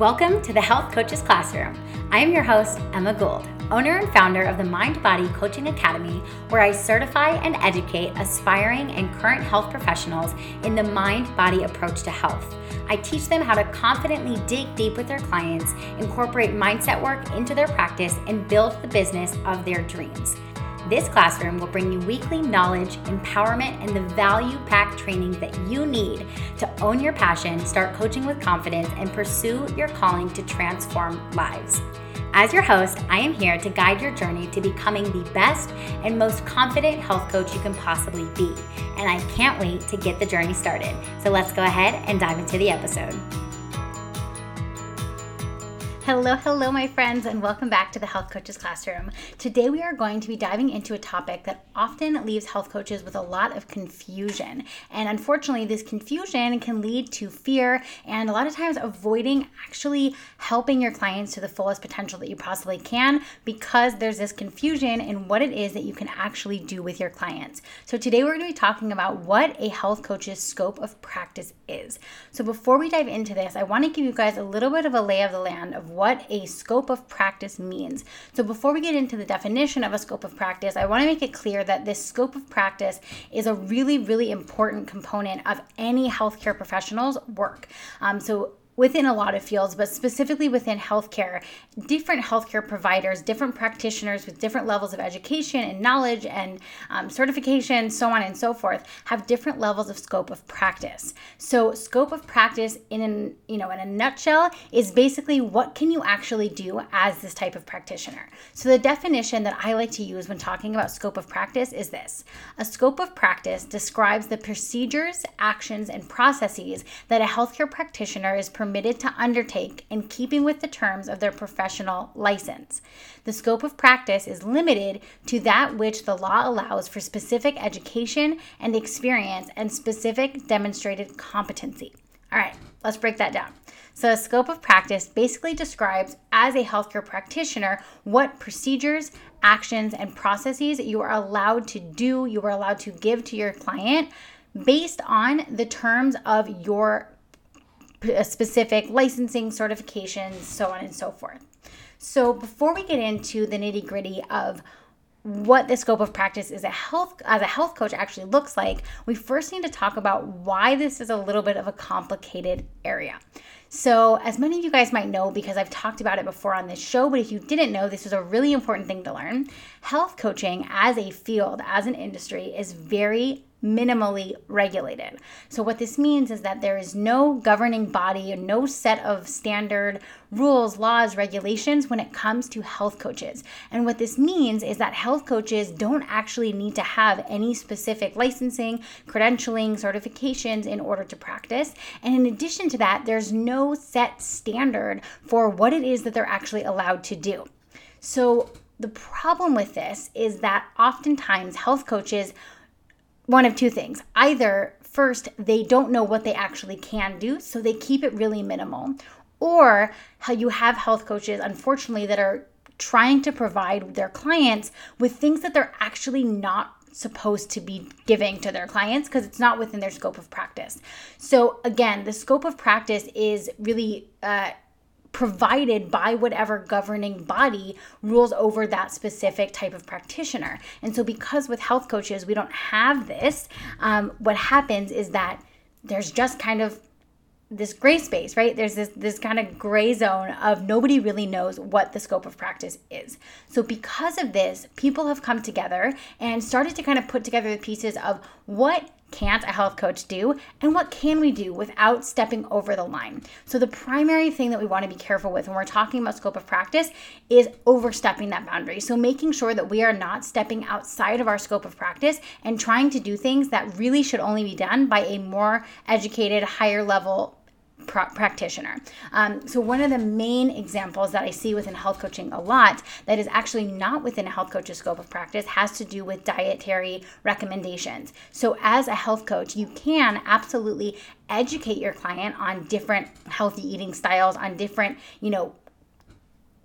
Welcome to the Health Coaches Classroom. I am your host, Emma Gould, owner and founder of the Mind Body Coaching Academy, where I certify and educate aspiring and current health professionals in the mind body approach to health. I teach them how to confidently dig deep with their clients, incorporate mindset work into their practice, and build the business of their dreams. This classroom will bring you weekly knowledge, empowerment, and the value packed training that you need to own your passion, start coaching with confidence, and pursue your calling to transform lives. As your host, I am here to guide your journey to becoming the best and most confident health coach you can possibly be. And I can't wait to get the journey started. So let's go ahead and dive into the episode. Hello, hello, my friends, and welcome back to the Health Coaches Classroom. Today, we are going to be diving into a topic that often leaves health coaches with a lot of confusion. And unfortunately, this confusion can lead to fear and a lot of times avoiding actually helping your clients to the fullest potential that you possibly can because there's this confusion in what it is that you can actually do with your clients. So, today, we're going to be talking about what a health coach's scope of practice is. So, before we dive into this, I want to give you guys a little bit of a lay of the land of what a scope of practice means. So, before we get into the definition of a scope of practice, I want to make it clear that this scope of practice is a really, really important component of any healthcare professional's work. Um, so, within a lot of fields, but specifically within healthcare, different healthcare providers, different practitioners with different levels of education and knowledge and um, certification, so on and so forth, have different levels of scope of practice. So, scope of practice, in an, you know, in a nutshell, is basically what can you actually do as this type of practitioner. So, the definition that I like to use when talking about scope of practice is this: a scope of practice describes the procedures, actions, and processes that a healthcare practitioner is permitted permitted to undertake in keeping with the terms of their professional license. The scope of practice is limited to that which the law allows for specific education and experience and specific demonstrated competency. All right, let's break that down. So, a scope of practice basically describes, as a healthcare practitioner, what procedures, actions, and processes you are allowed to do, you are allowed to give to your client based on the terms of your specific licensing, certifications, so on and so forth. So before we get into the nitty gritty of what the scope of practice is a health as a health coach actually looks like, we first need to talk about why this is a little bit of a complicated area. So, as many of you guys might know, because I've talked about it before on this show, but if you didn't know, this is a really important thing to learn. Health coaching as a field, as an industry, is very minimally regulated. So, what this means is that there is no governing body or no set of standard rules, laws, regulations when it comes to health coaches. And what this means is that health coaches don't actually need to have any specific licensing, credentialing, certifications in order to practice. And in addition to that, there's no set standard for what it is that they're actually allowed to do. So, the problem with this is that oftentimes health coaches one of two things. Either first, they don't know what they actually can do, so they keep it really minimal, or how you have health coaches, unfortunately, that are trying to provide their clients with things that they're actually not supposed to be giving to their clients because it's not within their scope of practice. So, again, the scope of practice is really uh, provided by whatever governing body rules over that specific type of practitioner. And so, because with health coaches, we don't have this, um, what happens is that there's just kind of this gray space, right? There's this this kind of gray zone of nobody really knows what the scope of practice is. So because of this, people have come together and started to kind of put together the pieces of what can't a health coach do? And what can we do without stepping over the line? So the primary thing that we want to be careful with when we're talking about scope of practice is overstepping that boundary. So making sure that we are not stepping outside of our scope of practice and trying to do things that really should only be done by a more educated higher level practitioner. Um, so, one of the main examples that I see within health coaching a lot that is actually not within a health coach's scope of practice has to do with dietary recommendations. So, as a health coach, you can absolutely educate your client on different healthy eating styles, on different, you know,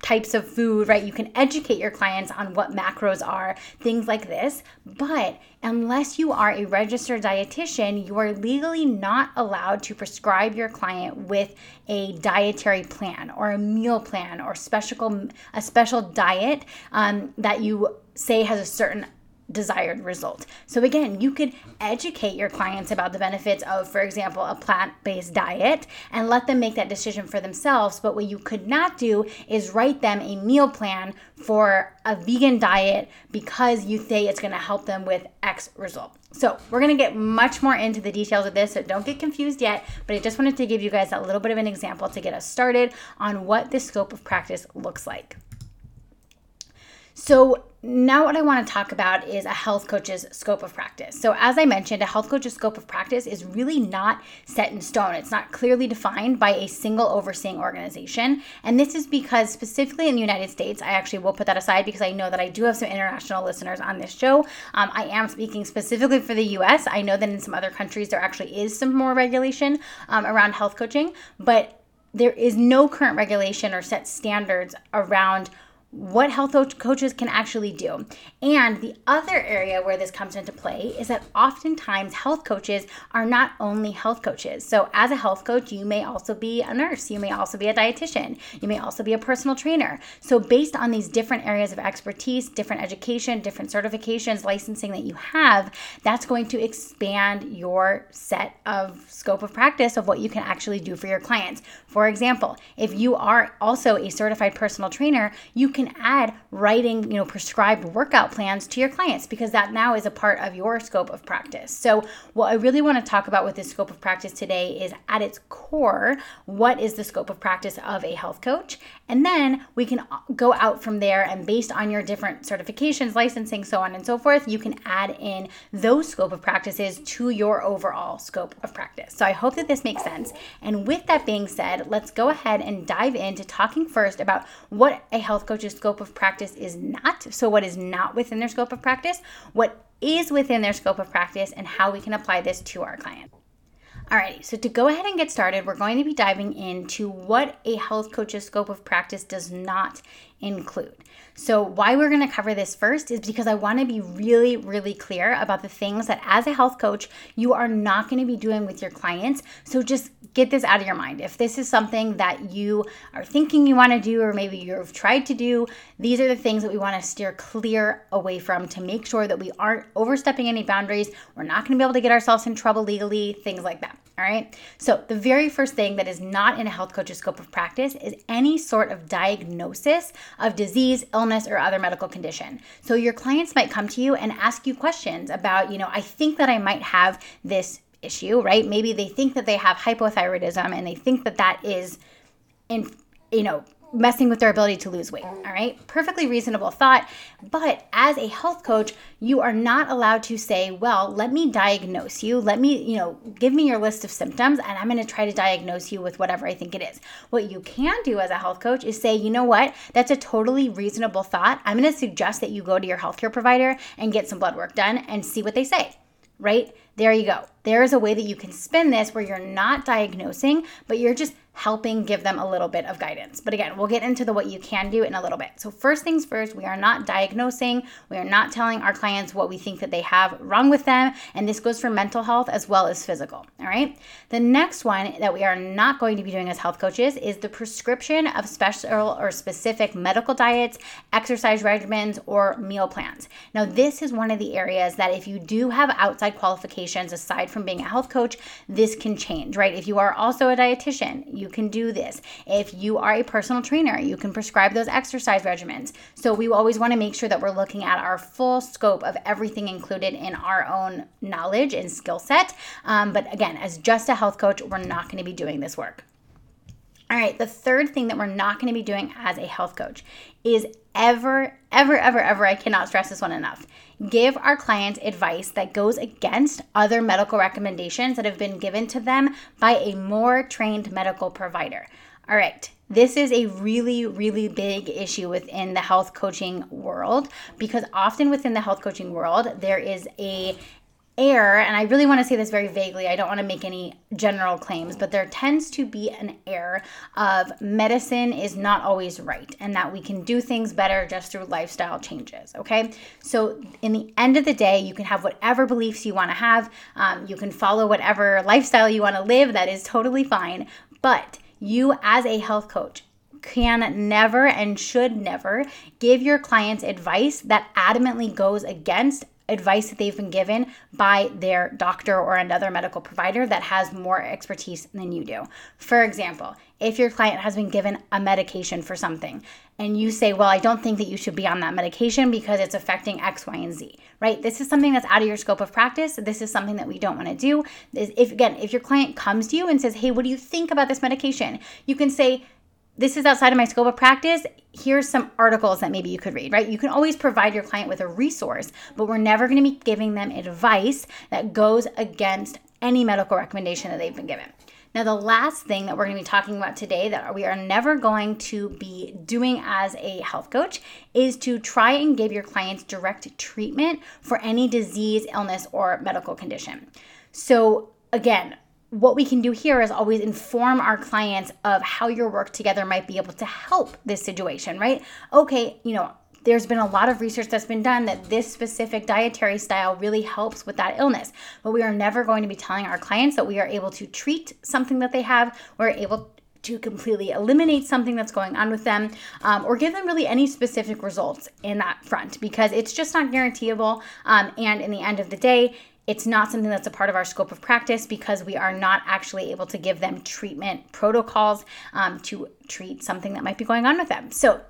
types of food, right? You can educate your clients on what macros are, things like this. But unless you are a registered dietitian, you are legally not allowed to prescribe your client with a dietary plan or a meal plan or special a special diet um, that you say has a certain desired result. So again, you could educate your clients about the benefits of, for example, a plant-based diet and let them make that decision for themselves. But what you could not do is write them a meal plan for a vegan diet because you say it's going to help them with X result. So we're going to get much more into the details of this, so don't get confused yet, but I just wanted to give you guys a little bit of an example to get us started on what the scope of practice looks like. So, now what I want to talk about is a health coach's scope of practice. So, as I mentioned, a health coach's scope of practice is really not set in stone. It's not clearly defined by a single overseeing organization. And this is because, specifically in the United States, I actually will put that aside because I know that I do have some international listeners on this show. Um, I am speaking specifically for the US. I know that in some other countries there actually is some more regulation um, around health coaching, but there is no current regulation or set standards around what health coaches can actually do. And the other area where this comes into play is that oftentimes health coaches are not only health coaches. So, as a health coach, you may also be a nurse, you may also be a dietitian, you may also be a personal trainer. So, based on these different areas of expertise, different education, different certifications, licensing that you have, that's going to expand your set of scope of practice of what you can actually do for your clients. For example, if you are also a certified personal trainer, you can add writing, you know, prescribed workout plans to your clients because that now is a part of your scope of practice. So, what I really want to talk about with this scope of practice today is at its core, what is the scope of practice of a health coach? And then we can uh, go out from there and based on your different certifications, licensing, so on and so forth, you can add in those scope of practices to your overall scope of practice. So, I hope that this makes sense. And with that being said, let's go ahead and dive into talking first about what a health coach's scope of practice is not. So, what is not within their scope of practice, what is within their scope of practice, and how we can apply this to our client. Alrighty, so to go ahead and get started, we're going to be diving into what a health coach's scope of practice does not include. So, why we're going to cover this first is because I want to be really, really clear about the things that as a health coach, you are not going to be doing with your clients. So, just get this out of your mind. If this is something that you are thinking you want to do, or maybe you've tried to do, these are the things that we want to steer clear away from to make sure that we aren't overstepping any boundaries. We're not going to be able to get ourselves in trouble legally, things like that. All right. So, the very first thing that is not in a health coach's scope of practice is any sort of diagnosis of disease, illness, or other medical condition. So, your clients might come to you and ask you questions about, you know, I think that I might have this issue, right? Maybe they think that they have hypothyroidism and they think that that is in you know messing with their ability to lose weight. All right. Perfectly reasonable thought. But as a health coach, you are not allowed to say, well, let me diagnose you. Let me, you know, give me your list of symptoms and I'm going to try to diagnose you with whatever I think it is. What you can do as a health coach is say, you know what? That's a totally reasonable thought. I'm going to suggest that you go to your healthcare provider and get some blood work done and see what they say right? There you go. There is a way that you can spin this where you're not diagnosing, but you're just helping give them a little bit of guidance. But again, we'll get into the what you can do in a little bit. So first things first, we are not diagnosing, we are not telling our clients what we think that they have wrong with them, and this goes for mental health as well as physical, all right? The next one that we are not going to be doing as health coaches is the prescription of special or specific medical diets, exercise regimens, or meal plans. Now, this is one of the areas that if you do have outside qualifications aside from being a health coach, this can change, right? If you are also a dietitian, you can do this. If you are a personal trainer, you can prescribe those exercise regimens. So we always want to make sure that we're looking at our full scope of everything included in our own knowledge and skill set. Um, but again, as just a health coach, we're not going to be doing this work. All right, the third thing that we're not going to be doing as a health coach is ever, ever, ever, ever, I cannot stress this one enough. Give our clients advice that goes against other medical recommendations that have been given to them by a more trained medical provider. All right, this is a really, really big issue within the health coaching world because often within the health coaching world, there is a air, and I really want to say this very vaguely, I don't want to make any general claims, but there tends to be an air of medicine is not always right and that we can do things better just through lifestyle changes. Okay. So, in the end of the day, you can have whatever beliefs you want to have, um, you can follow whatever lifestyle you want to live, that is totally fine. But you, as a health coach, can never and should never give your clients advice that adamantly goes against advice that they've been given by their doctor or another medical provider that has more expertise than you do. For example, if your client has been given a medication for something and you say, Well, I don't think that you should be on that medication because it's affecting X, Y, and Z, right? This is something that's out of your scope of practice. This is something that we don't want to do. If again, if your client comes to you and says, Hey, what do you think about this medication? You can say, this is outside of my scope of practice. Here's some articles that maybe you could read, right? You can always provide your client with a resource, but we're never going to be giving them advice that goes against any medical recommendation that they've been given. Now, the last thing that we're going to be talking about today that we are never going to be doing as a health coach is to try and give your clients direct treatment for any disease, illness, or medical condition. So, again, what we can do here is always inform our clients of how your work together might be able to help this situation, right? Okay, you know, there's been a lot of research that's been done that this specific dietary style really helps with that illness. But we are never going to be telling our clients that we are able to treat something that they have. We're able to completely eliminate something that's going on with them um, or give them really any specific results in that front because it's just not guaranteeable. Um, and in the end of the day, it's not something that's a part of our scope of practice because we are not actually able to give them treatment protocols um, to treat something that might be going on with them. So,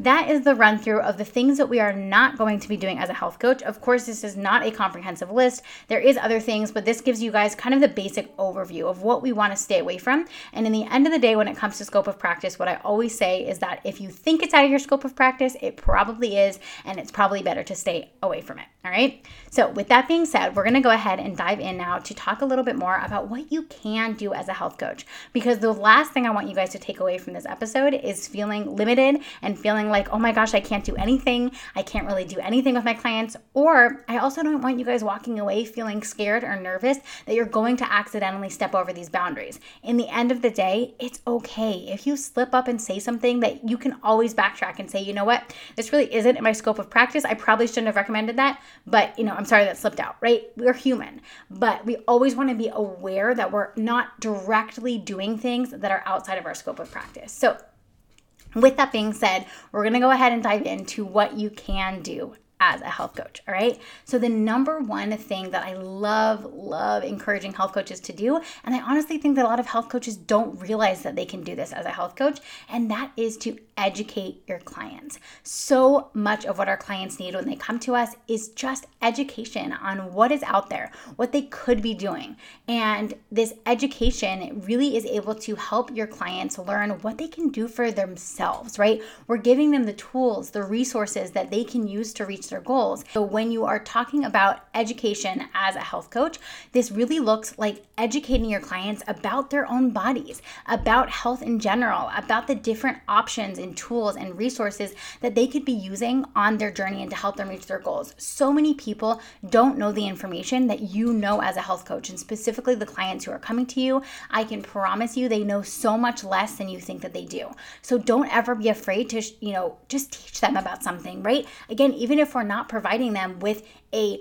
that is the run through of the things that we are not going to be doing as a health coach. Of course, this is not a comprehensive list. There is other things, but this gives you guys kind of the basic overview of what we want to stay away from. And in the end of the day, when it comes to scope of practice, what I always say is that if you think it's out of your scope of practice, it probably is, and it's probably better to stay away from it. All right. So, with that being said, we're going to go ahead and dive in now to talk a little bit more about what you can do as a health coach. Because the last thing I want you guys to take away from this episode is feeling limited and feeling feeling like, oh my gosh, I can't do anything. I can't really do anything with my clients. Or I also don't want you guys walking away feeling scared or nervous that you're going to accidentally step over these boundaries. In the end of the day, it's okay. If you slip up and say something that you can always backtrack and say, you know what, this really isn't in my scope of practice. I probably shouldn't have recommended that, but you know, I'm sorry that slipped out, right? We're human, but we always want to be aware that we're not directly doing things that are outside of our scope of practice. So with that being said, we're gonna go ahead and dive into what you can do as a health coach. All right. So, the number one thing that I love, love encouraging health coaches to do, and I honestly think that a lot of health coaches don't realize that they can do this as a health coach, and that is to educate your clients. So much of what our clients need when they come to us is just education on what is out there, what they could be doing. And this education really is able to help your clients learn what they can do for themselves, right? We're giving them the tools, the resources that they can use to reach their goals. So when you are talking about education as a health coach, this really looks like educating your clients about their own bodies, about health in general, about the different options and tools and resources that they could be using on their journey and to help them reach their goals. So many people don't know the information that you know as a health coach, and specifically the clients who are coming to you. I can promise you they know so much less than you think that they do. So don't ever be afraid to, you know, just teach them about something, right? Again, even if we're not providing them with a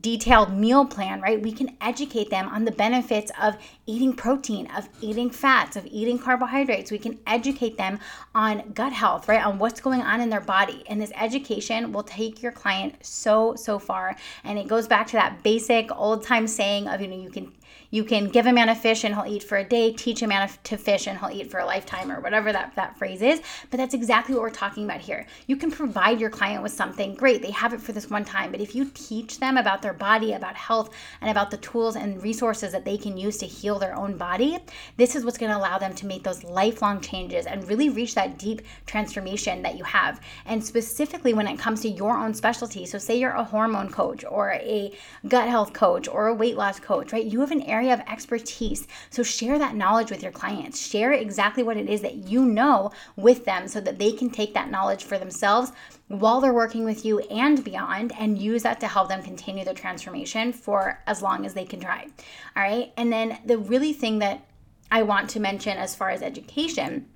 detailed meal plan, right? We can educate them on the benefits of eating protein, of eating fats, of eating carbohydrates. We can educate them on gut health, right? On what's going on in their body. And this education will take your client so, so far. And it goes back to that basic old time saying of, you know, you can you can give a man a fish and he'll eat for a day, teach a man to fish and he'll eat for a lifetime, or whatever that, that phrase is. But that's exactly what we're talking about here. You can provide your client with something great, they have it for this one time. But if you teach them about their body, about health, and about the tools and resources that they can use to heal their own body, this is what's going to allow them to make those lifelong changes and really reach that deep transformation that you have. And specifically when it comes to your own specialty, so say you're a hormone coach or a gut health coach or a weight loss coach, right? You have an an area of expertise. So share that knowledge with your clients. Share exactly what it is that you know with them so that they can take that knowledge for themselves while they're working with you and beyond and use that to help them continue their transformation for as long as they can try. All right. And then the really thing that I want to mention as far as education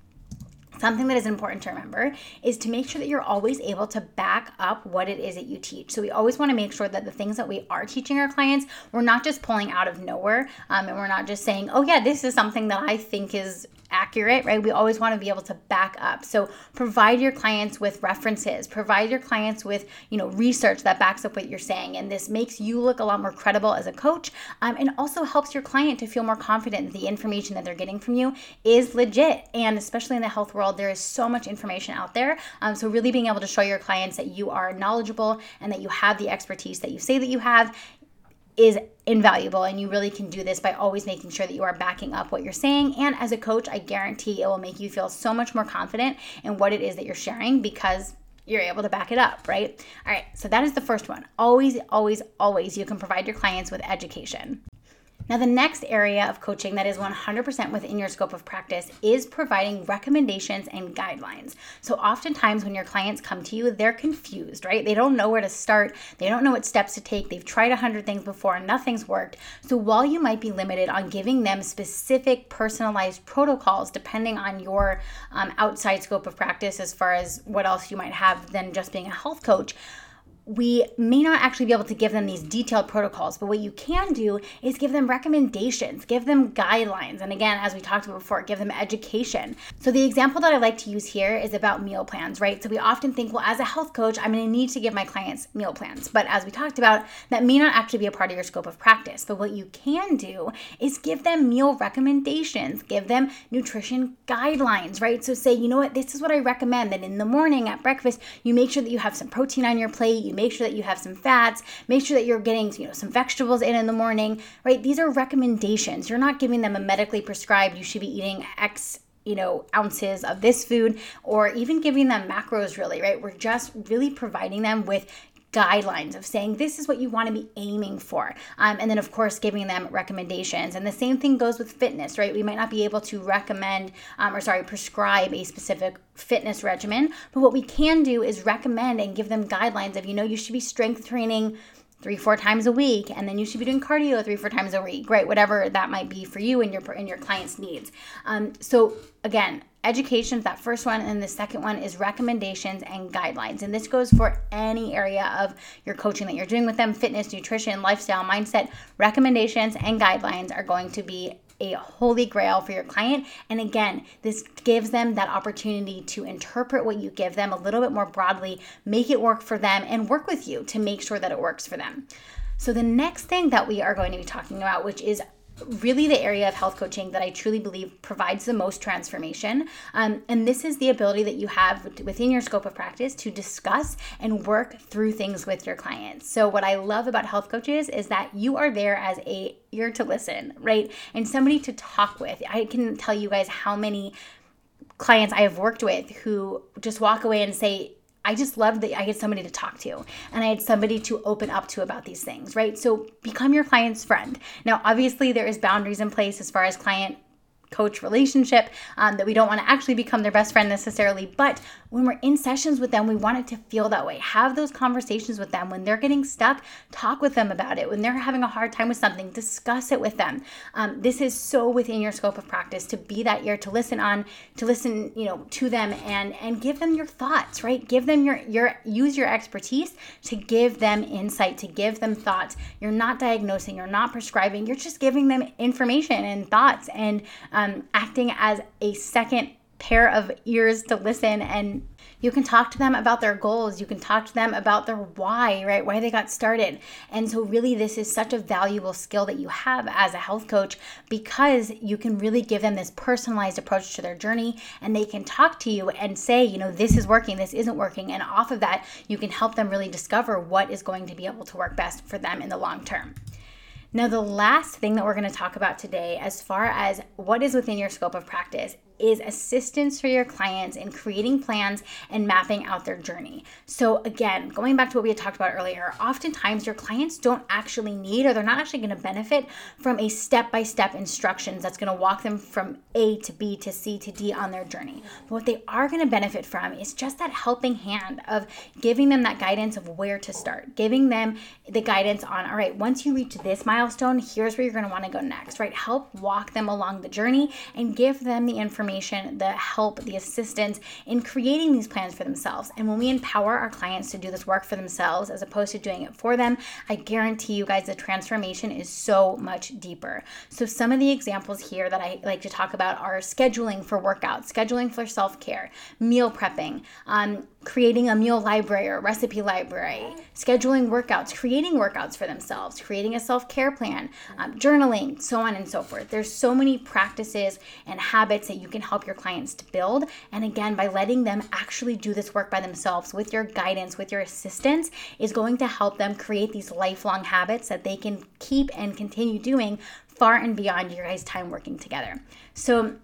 Something that is important to remember is to make sure that you're always able to back up what it is that you teach. So, we always want to make sure that the things that we are teaching our clients, we're not just pulling out of nowhere um, and we're not just saying, oh, yeah, this is something that I think is accurate, right? We always want to be able to back up. So provide your clients with references, provide your clients with, you know, research that backs up what you're saying. And this makes you look a lot more credible as a coach um, and also helps your client to feel more confident that the information that they're getting from you is legit. And especially in the health world, there is so much information out there. Um, so really being able to show your clients that you are knowledgeable and that you have the expertise that you say that you have is invaluable and you really can do this by always making sure that you are backing up what you're saying. And as a coach i guarantee it will make you feel so much more confident in what it is that you're sharing because you're able to back it up right? All right so that is the first one. Always always always you can provide your clients with education now, the next area of coaching that is 100% within your scope of practice is providing recommendations and guidelines. So, oftentimes when your clients come to you, they're confused, right? They don't know where to start, they don't know what steps to take. They've tried a hundred things before and nothing's worked. So, while you might be limited on giving them specific personalized protocols depending on your um, outside scope of practice, as far as what else you might have than just being a health coach, we may not actually be able to give them these detailed protocols, but what you can do is give them recommendations, give them guidelines, and again, as we talked about before, give them education. So, the example that I like to use here is about meal plans, right? So, we often think, well, as a health coach, I'm gonna need to give my clients meal plans. But as we talked about, that may not actually be a part of your scope of practice. But what you can do is give them meal recommendations, give them nutrition guidelines, right? So, say, you know what, this is what I recommend that in the morning at breakfast, you make sure that you have some protein on your plate. You make sure that you have some fats, make sure that you're getting, you know, some vegetables in in the morning, right? These are recommendations. You're not giving them a medically prescribed you should be eating X you know, ounces of this food, or even giving them macros, really, right? We're just really providing them with guidelines of saying this is what you want to be aiming for. Um, and then, of course, giving them recommendations. And the same thing goes with fitness, right? We might not be able to recommend um, or, sorry, prescribe a specific fitness regimen, but what we can do is recommend and give them guidelines of, you know, you should be strength training three four times a week and then you should be doing cardio three four times a week right whatever that might be for you and your and your clients needs um, so again education is that first one and the second one is recommendations and guidelines and this goes for any area of your coaching that you're doing with them fitness nutrition lifestyle mindset recommendations and guidelines are going to be a holy grail for your client. And again, this gives them that opportunity to interpret what you give them a little bit more broadly, make it work for them, and work with you to make sure that it works for them. So, the next thing that we are going to be talking about, which is really the area of health coaching that I truly believe provides the most transformation. Um, and this is the ability that you have within your scope of practice to discuss and work through things with your clients. So, what I love about health coaches is that you are there as a ear to listen, right? And somebody to talk with. I can tell you guys how many clients I have worked with who just walk away and say, I just love that I had somebody to talk to and I had somebody to open up to about these things, right? So become your client's friend. Now, obviously, there is boundaries in place as far as client coach relationship um, that we don't want to actually become their best friend necessarily but when we're in sessions with them we want it to feel that way. Have those conversations with them. When they're getting stuck talk with them about it. When they're having a hard time with something discuss it with them. Um, this is so within your scope of practice to be that ear to listen on to listen you know to them and and give them your thoughts right? Give them your your use your expertise to give them insight to give them thoughts. You're not diagnosing you're not prescribing. You're just giving them information and thoughts and um, acting as a second pair of ears to listen and you can talk to them about their goals. You can talk to them about their why right? Why they got started. And so really this is such a valuable skill that you have as a health coach because you can really give them this personalized approach to their journey and they can talk to you and say you know this is working this isn't working. And off of that you can help them really discover what is going to be able to work best for them in the long term. Now, the last thing that we're going to talk about today, as far as what is within your scope of practice, is assistance for your clients in creating plans and mapping out their journey. So, again, going back to what we had talked about earlier, oftentimes your clients don't actually need or they're not actually going to benefit from a step by step instructions that's going to walk them from A to B to C to D on their journey. But what they are going to benefit from is just that helping hand of giving them that guidance of where to start, giving them the guidance on, all right, once you reach this milestone, here's where you're going to want to go next, right? Help walk them along the journey and give them the information, the help, the assistance in creating these plans for themselves. And when we empower our clients to do this work for themselves as opposed to doing it for them, I guarantee you guys the transformation is so much deeper. So, some of the examples here that I like to talk about are scheduling for workouts, scheduling for self care, meal prepping, um, creating a meal library or recipe library, scheduling workouts, creating workouts for themselves, creating a self care plan, um, journaling, so on and so forth. There's so many practices and habits that you can help your clients to build. And again, by letting them actually do this work by themselves with your guidance, with your assistance, is going to help them create these lifelong habits that they can keep and continue doing far and beyond your guys' time working together. So,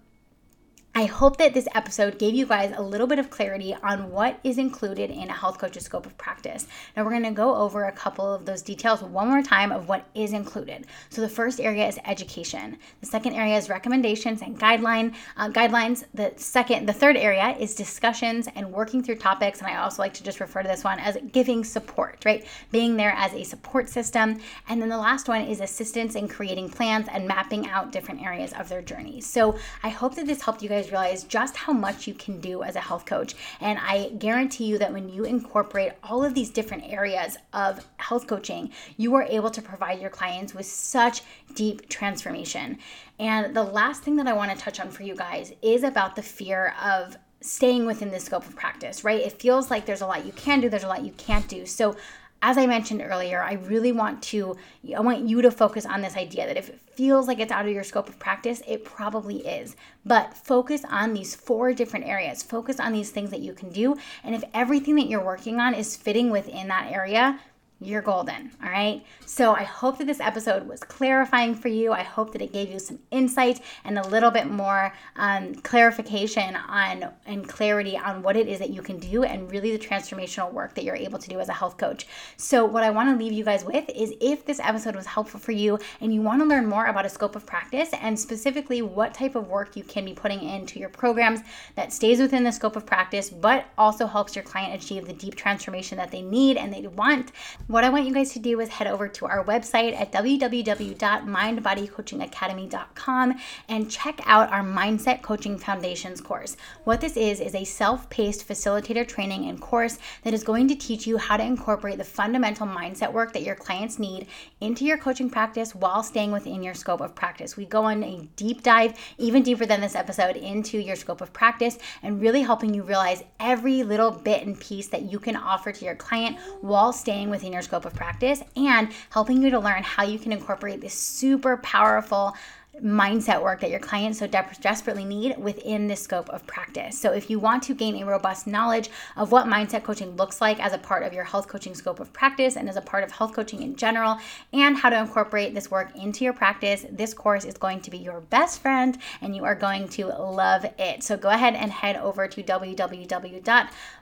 I hope that this episode gave you guys a little bit of clarity on what is included in a health coach's scope of practice. Now, we're going to go over a couple of those details one more time of what is included. So, the first area is education. The second area is recommendations and guideline uh, guidelines. The second, the third area is discussions and working through topics. And I also like to just refer to this one as giving support, right? Being there as a support system. And then the last one is assistance in creating plans and mapping out different areas of their journey. So, I hope that this helped you guys guys realize just how much you can do as a health coach. And I guarantee you that when you incorporate all of these different areas of health coaching, you are able to provide your clients with such deep transformation. And the last thing that I want to touch on for you guys is about the fear of staying within the scope of practice, right? It feels like there's a lot you can do, there's a lot you can't do. So as I mentioned earlier, I really want to I want you to focus on this idea that if it feels like it's out of your scope of practice, it probably is. But focus on these four different areas. Focus on these things that you can do, and if everything that you're working on is fitting within that area, you're golden. All right. So I hope that this episode was clarifying for you. I hope that it gave you some insight and a little bit more um, clarification on and clarity on what it is that you can do and really the transformational work that you're able to do as a health coach. So, what I want to leave you guys with is if this episode was helpful for you and you want to learn more about a scope of practice and specifically what type of work you can be putting into your programs that stays within the scope of practice but also helps your client achieve the deep transformation that they need and they want what I want you guys to do is head over to our website at www.mindbodycoachingacademy.com and check out our Mindset Coaching Foundations course. What this is, is a self paced facilitator training and course that is going to teach you how to incorporate the fundamental mindset work that your clients need into your coaching practice while staying within your scope of practice. We go on a deep dive, even deeper than this episode, into your scope of practice and really helping you realize every little bit and piece that you can offer to your client while staying within your your scope of practice and helping you to learn how you can incorporate this super powerful mindset work that your clients so de- desperately need within the scope of practice. So, if you want to gain a robust knowledge of what mindset coaching looks like as a part of your health coaching scope of practice and as a part of health coaching in general, and how to incorporate this work into your practice, this course is going to be your best friend and you are going to love it. So, go ahead and head over to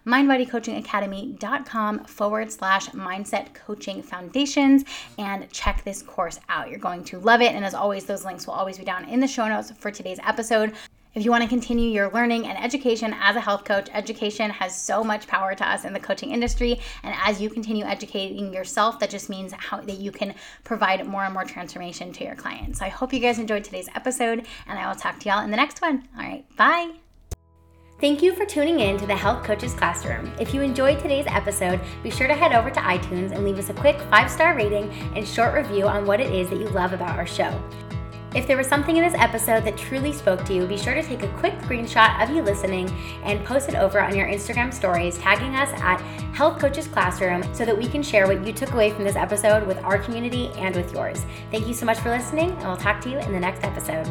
www.mindbodycoachingacademy.com forward slash mindset coaching foundations and check this course out. You're going to love it. And as always, those links will always always be down in the show notes for today's episode. If you want to continue your learning and education as a health coach, education has so much power to us in the coaching industry. And as you continue educating yourself, that just means how that you can provide more and more transformation to your clients. So I hope you guys enjoyed today's episode, and I will talk to y'all in the next one. All right, bye. Thank you for tuning in to the Health Coaches Classroom. If you enjoyed today's episode, be sure to head over to iTunes and leave us a quick five star rating and short review on what it is that you love about our show. If there was something in this episode that truly spoke to you, be sure to take a quick screenshot of you listening and post it over on your Instagram stories, tagging us at Health Coaches Classroom so that we can share what you took away from this episode with our community and with yours. Thank you so much for listening, and we'll talk to you in the next episode.